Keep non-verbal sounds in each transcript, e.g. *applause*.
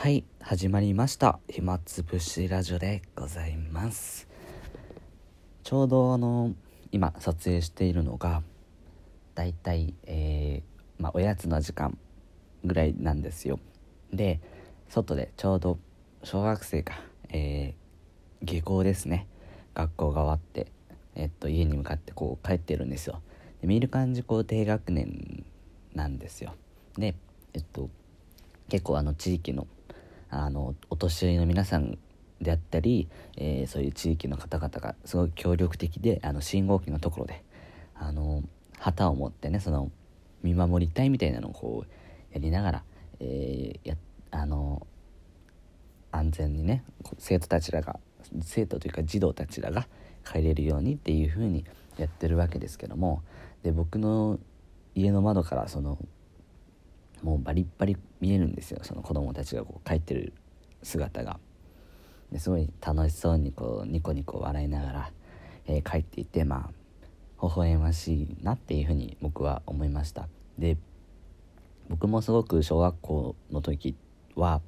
はい始まりました。暇つぶしラジオでございます。ちょうどあの今撮影しているのがだいたいえー、まあ、おやつの時間ぐらいなんですよ。で外でちょうど小学生が、えー、下校ですね。学校が終わってえっと家に向かってこう帰ってるんですよ。で見る感じこう低学年なんですよ。でえっと結構あの地域のあのお年寄りの皆さんであったり、えー、そういう地域の方々がすごい協力的であの信号機のところであの旗を持ってねその見守りたいみたいなのをこうやりながら、えー、やあの安全にね生徒たちらが生徒というか児童たちらが帰れるようにっていう風にやってるわけですけどもで僕の家の窓からそのもうバリッバリ見えるんですよ。その子供たちがこう帰ってる姿が。ですごい楽しそうにこうニコニコ笑いながら、えー、帰っていてまあ微笑ましいなっていうふうに僕は思いました。で僕もすごく小学校の時は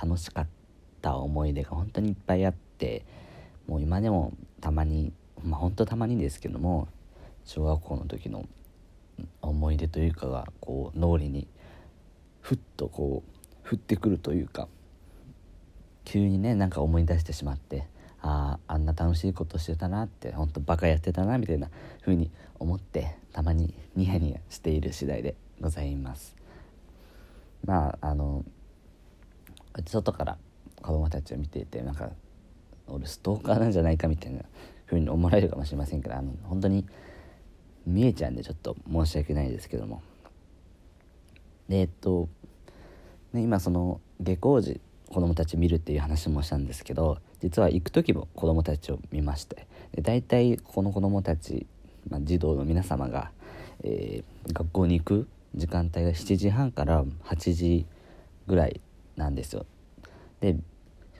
楽しかった思い出が本当にいっぱいあってもう今でもたまにまあ本当たまにですけども小学校の時の思い出というかがこう脳裏にふっとこう降ってくるというか急にねなんか思い出してしまってあああんな楽しいことしてたなってほんとバカやってたなみたいな風に思ってたまにニヤニヤしている次第でございます。まああの外から子供たちを見ていてなんか俺ストーカーなんじゃないかみたいな風に思われるかもしれませんけどあの本当に見えちゃうんでちょっと申し訳ないですけども。でえっと、ね、今その下校時子供たち見るっていう話もしたんですけど実は行く時も子供たちを見ましてで大体この子供たち、まあ、児童の皆様が、えー、学校に行く時間帯が7時半から8時ぐらいなんですよ。で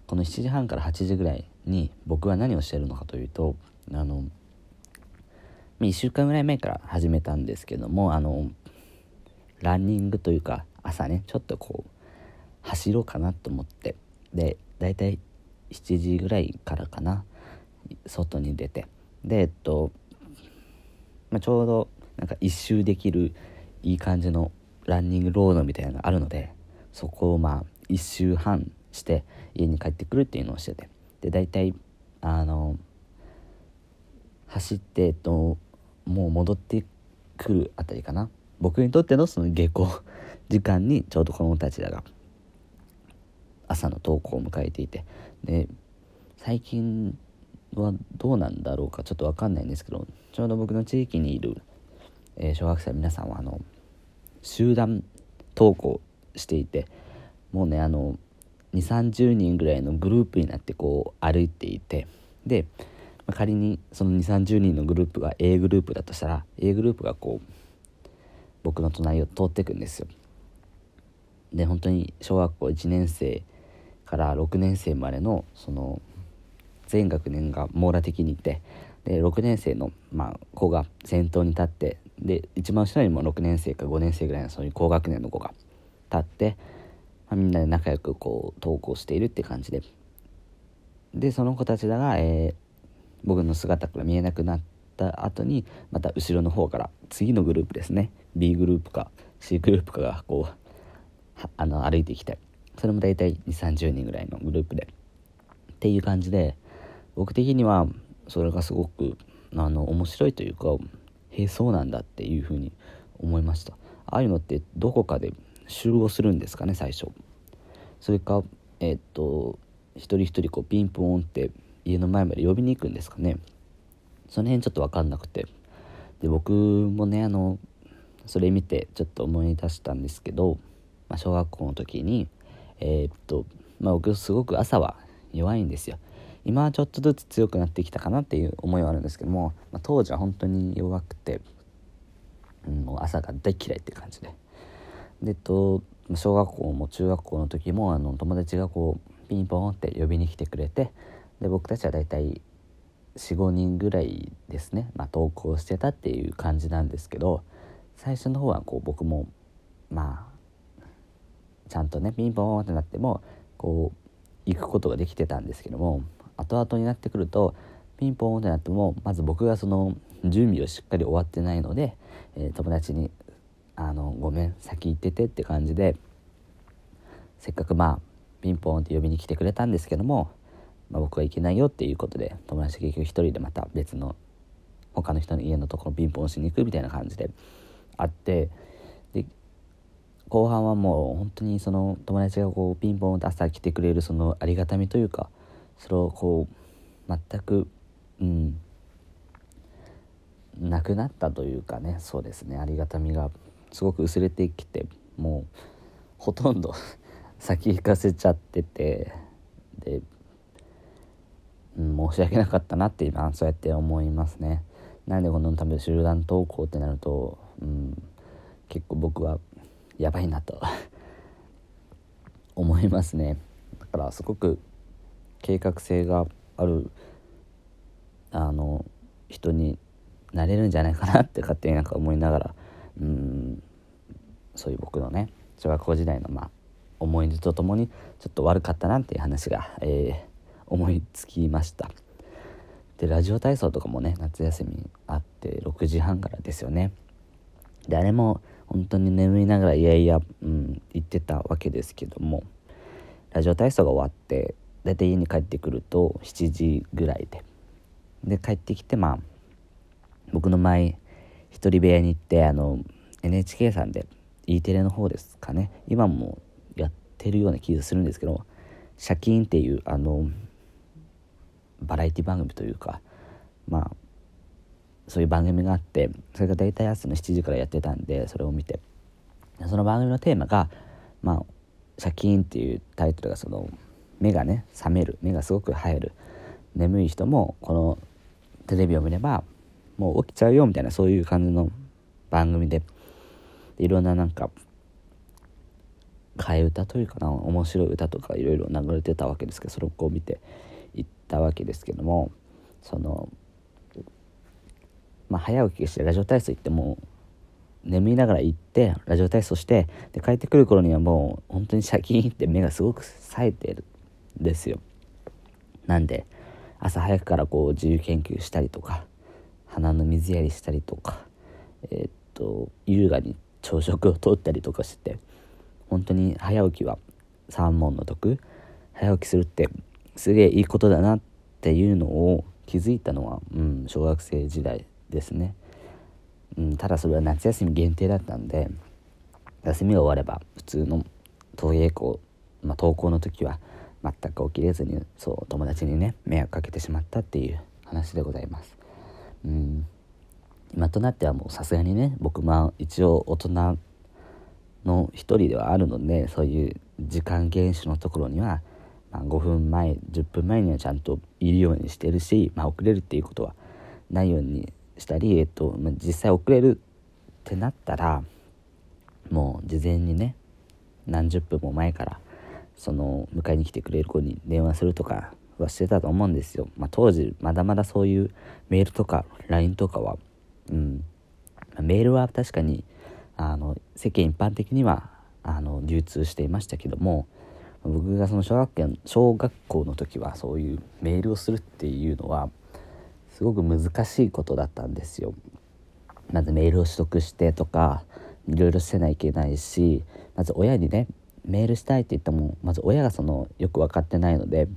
この7時半から8時ぐらいに僕は何をしてるのかというとあの1週間ぐらい前から始めたんですけどもあのランニングというか朝ねちょっとこう走ろうかなと思って。で大体7時ぐらいからかな外に出て。でえっと、まあ、ちょうどなんか一周できるいい感じのランニングロードみたいなのがあるのでそこをまあ1周半して家に帰ってくるっていうのをしてて。で大体あの走って、えっと、もう戻ってくるあたりかな。僕にとってのその下校 *laughs* 時間にちょうど子供たちらが朝の登校を迎えていてで最近はどうなんだろうかちょっと分かんないんですけどちょうど僕の地域にいる、え、小学生の皆さんはあの集団登校していてもうねあの2 3 0人ぐらいのグループになってこう歩いていてで仮にその2 3 0人のグループが A グループだとしたら A グループがこう僕の隣を通っていくんですよ。で本当に小学校1年生から6年生までのその全学年が網羅的にいてで6年生の、まあ、子が先頭に立ってで一番後ろにも6年生か5年生ぐらいのそういう高学年の子が立って、まあ、みんなで仲良くこう登校しているって感じで。でその子たちらが、えー、僕の姿から見えなくなった後にまた後ろの方から次のグループですね。B グループか C グループかがこうあの歩いてきてそれも大体2 3 0人ぐらいのグループで。っていう感じで僕的にはそれがすごくあの面白いというかへえそうなんだっていうふうに思いました。ああいうのってどこかで集合するんですかね最初。それかえー、っと一人一人こうピンポンって家の前まで呼びに行くんですかね。その辺ちょっと分かんなくて。で僕もねあのそれ見てちょっと思い出したんですけど、まあ、小学校の時にえー、っとまあ僕すごく朝は弱いんですよ。今はちょっとずつ強くなってきたかなっていう思いはあるんですけども、まあ、当時は本当に弱くて、うん、もう朝が大嫌いって感じで。でと小学校も中学校の時もあの友達がこうピンポンって呼びに来てくれてで僕たちは大体45人ぐらいですね、まあ、登校してたっていう感じなんですけど最初の方はこう僕もまあちゃんとねピンポーンってなってもこう行くことができてたんですけども後々になってくるとピンポンってなってもまず僕がその準備をしっかり終わってないので、えー、友達に「あのごめん先行ってて」って感じでせっかくまあピンポンって呼びに来てくれたんですけども、まあ、僕は行けないよっていうことで友達結局一人でまた別の他の人の家のところピンポンしに行くみたいな感じであってで後半はもう本当にその友達がこうピンポンって朝来てくれるそのありがたみというかそれをこう全くうんなくなったというかねそうですね。ありがたみがすごく薄れてきてもうほとんど *laughs* 先行かせちゃっててで、うん、申し訳なかったなって今そうやって思いますね。なんでこの多分集団登校ってなると、うん、結構僕はやばいなと *laughs* 思いますね。だからすごく計画性があるあの人になれるんじゃないかなって勝手になんか思いながらうんそういう僕のね小学校時代のまあ思い出とともにちょっと悪かったなっていう話が、えー、思いつきました。でラジオ体操とかもね夏休みあって6時半からですよね。であれも本当に眠いながらいやいや、うん、行ってたわけですけどもラジオ体操が終わって大体家に帰ってくると7時ぐらいで。で帰ってきてまあ僕の前一人部屋に行ってあの NHK さんで E テレの方ですかね。今もやってるような気がするんですけど「シャキン」っていうあのバラエティ番組というかまあそういう番組があってそれが大体朝の7時からやってたんでそれを見て。その番組のテーマが「まあ、シャキーン」っていうタイトルがその目がね覚める。目がすごく生える。眠い人もこのテレビを見ればもう起きちゃうよみたいなそういう感じの番組でいろんななんか替え歌というかな面白い歌とかいろいろ流れてたわけですけどそれをこう見て。たわけですけどもそのまあ早起きしてラジオ体操行っても眠いながら行ってラジオ体操してで帰ってくる頃にはもう本当にシャキーンって目がすごく冴えてるんですよ。なんで朝早くからこう自由研究したりとか鼻の水やりしたりとかえー、っと優雅に朝食をとったりとかして本当に早起きは三問の得。早起きするってすげえいいことだなっていうのを気づいたのは、うん、小学生時代ですね、うん、ただそれは夏休み限定だったんで休みが終われば普通の登下校、まあ、登校の時は全く起きれずにそう友達にね迷惑かけてしまったっていう話でございます。うん。今となってはもうさすがにね僕まあ一応大人の一人ではあるのでそういう時間厳守のところには、まあ、5分前10分前にはちゃんといるようにしてるし、まあ、遅れるっていうことはないようにしたり、えっとまあ、実際遅れるってなったらもう事前にね何十分も前からその迎えに来てくれる子に電話するとかはしてたと思うんですよ、まあ、当時まだまだそういうメールとか LINE とかは、うん、メールは確かにあの世間一般的にはあの流通していましたけども僕がその小学校小学校の時はそういうメールをするっていうのはすごく難しいことだったんですよ。まずメールを取得してとかいろいろしてないといけないしまず親にねメールしたいって言ってもまず親がそのよく分かってないので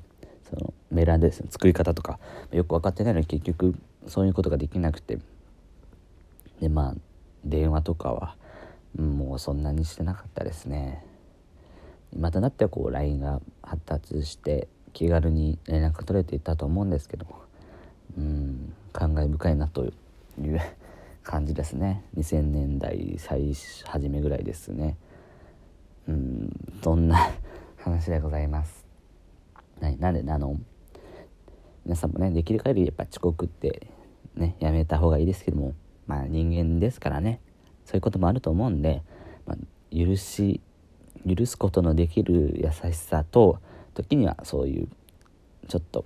そのメールアドレスの作り方とかよく分かってないのに結局そういうことができなくてでまあ電話とかはもうそんなにしてなかったですね今となってはこう LINE が発達して気軽に連絡が取れていたと思うんですけどもうん感慨深いなという *laughs* 感じですね。2000年代最初めぐらいですね。うんそんな話でございます？はいなんであの皆さんもねできる限りやっぱ遅刻ってねやめた方がいいですけどもまあ人間ですからね。そういうこともあると思うんで、まあ、許し許すことのできる優しさと時にはそういうちょっと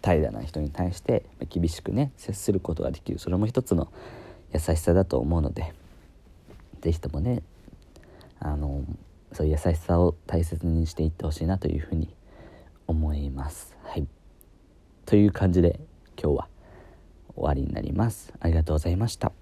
怠惰な人に対して厳しくね接することができる。それも一つの優しさだと思うので是非ともねあのそういう優しさを大切にしていってほしいなというふうに思います。はい。という感じで今日は終わりになります。ありがとうございました。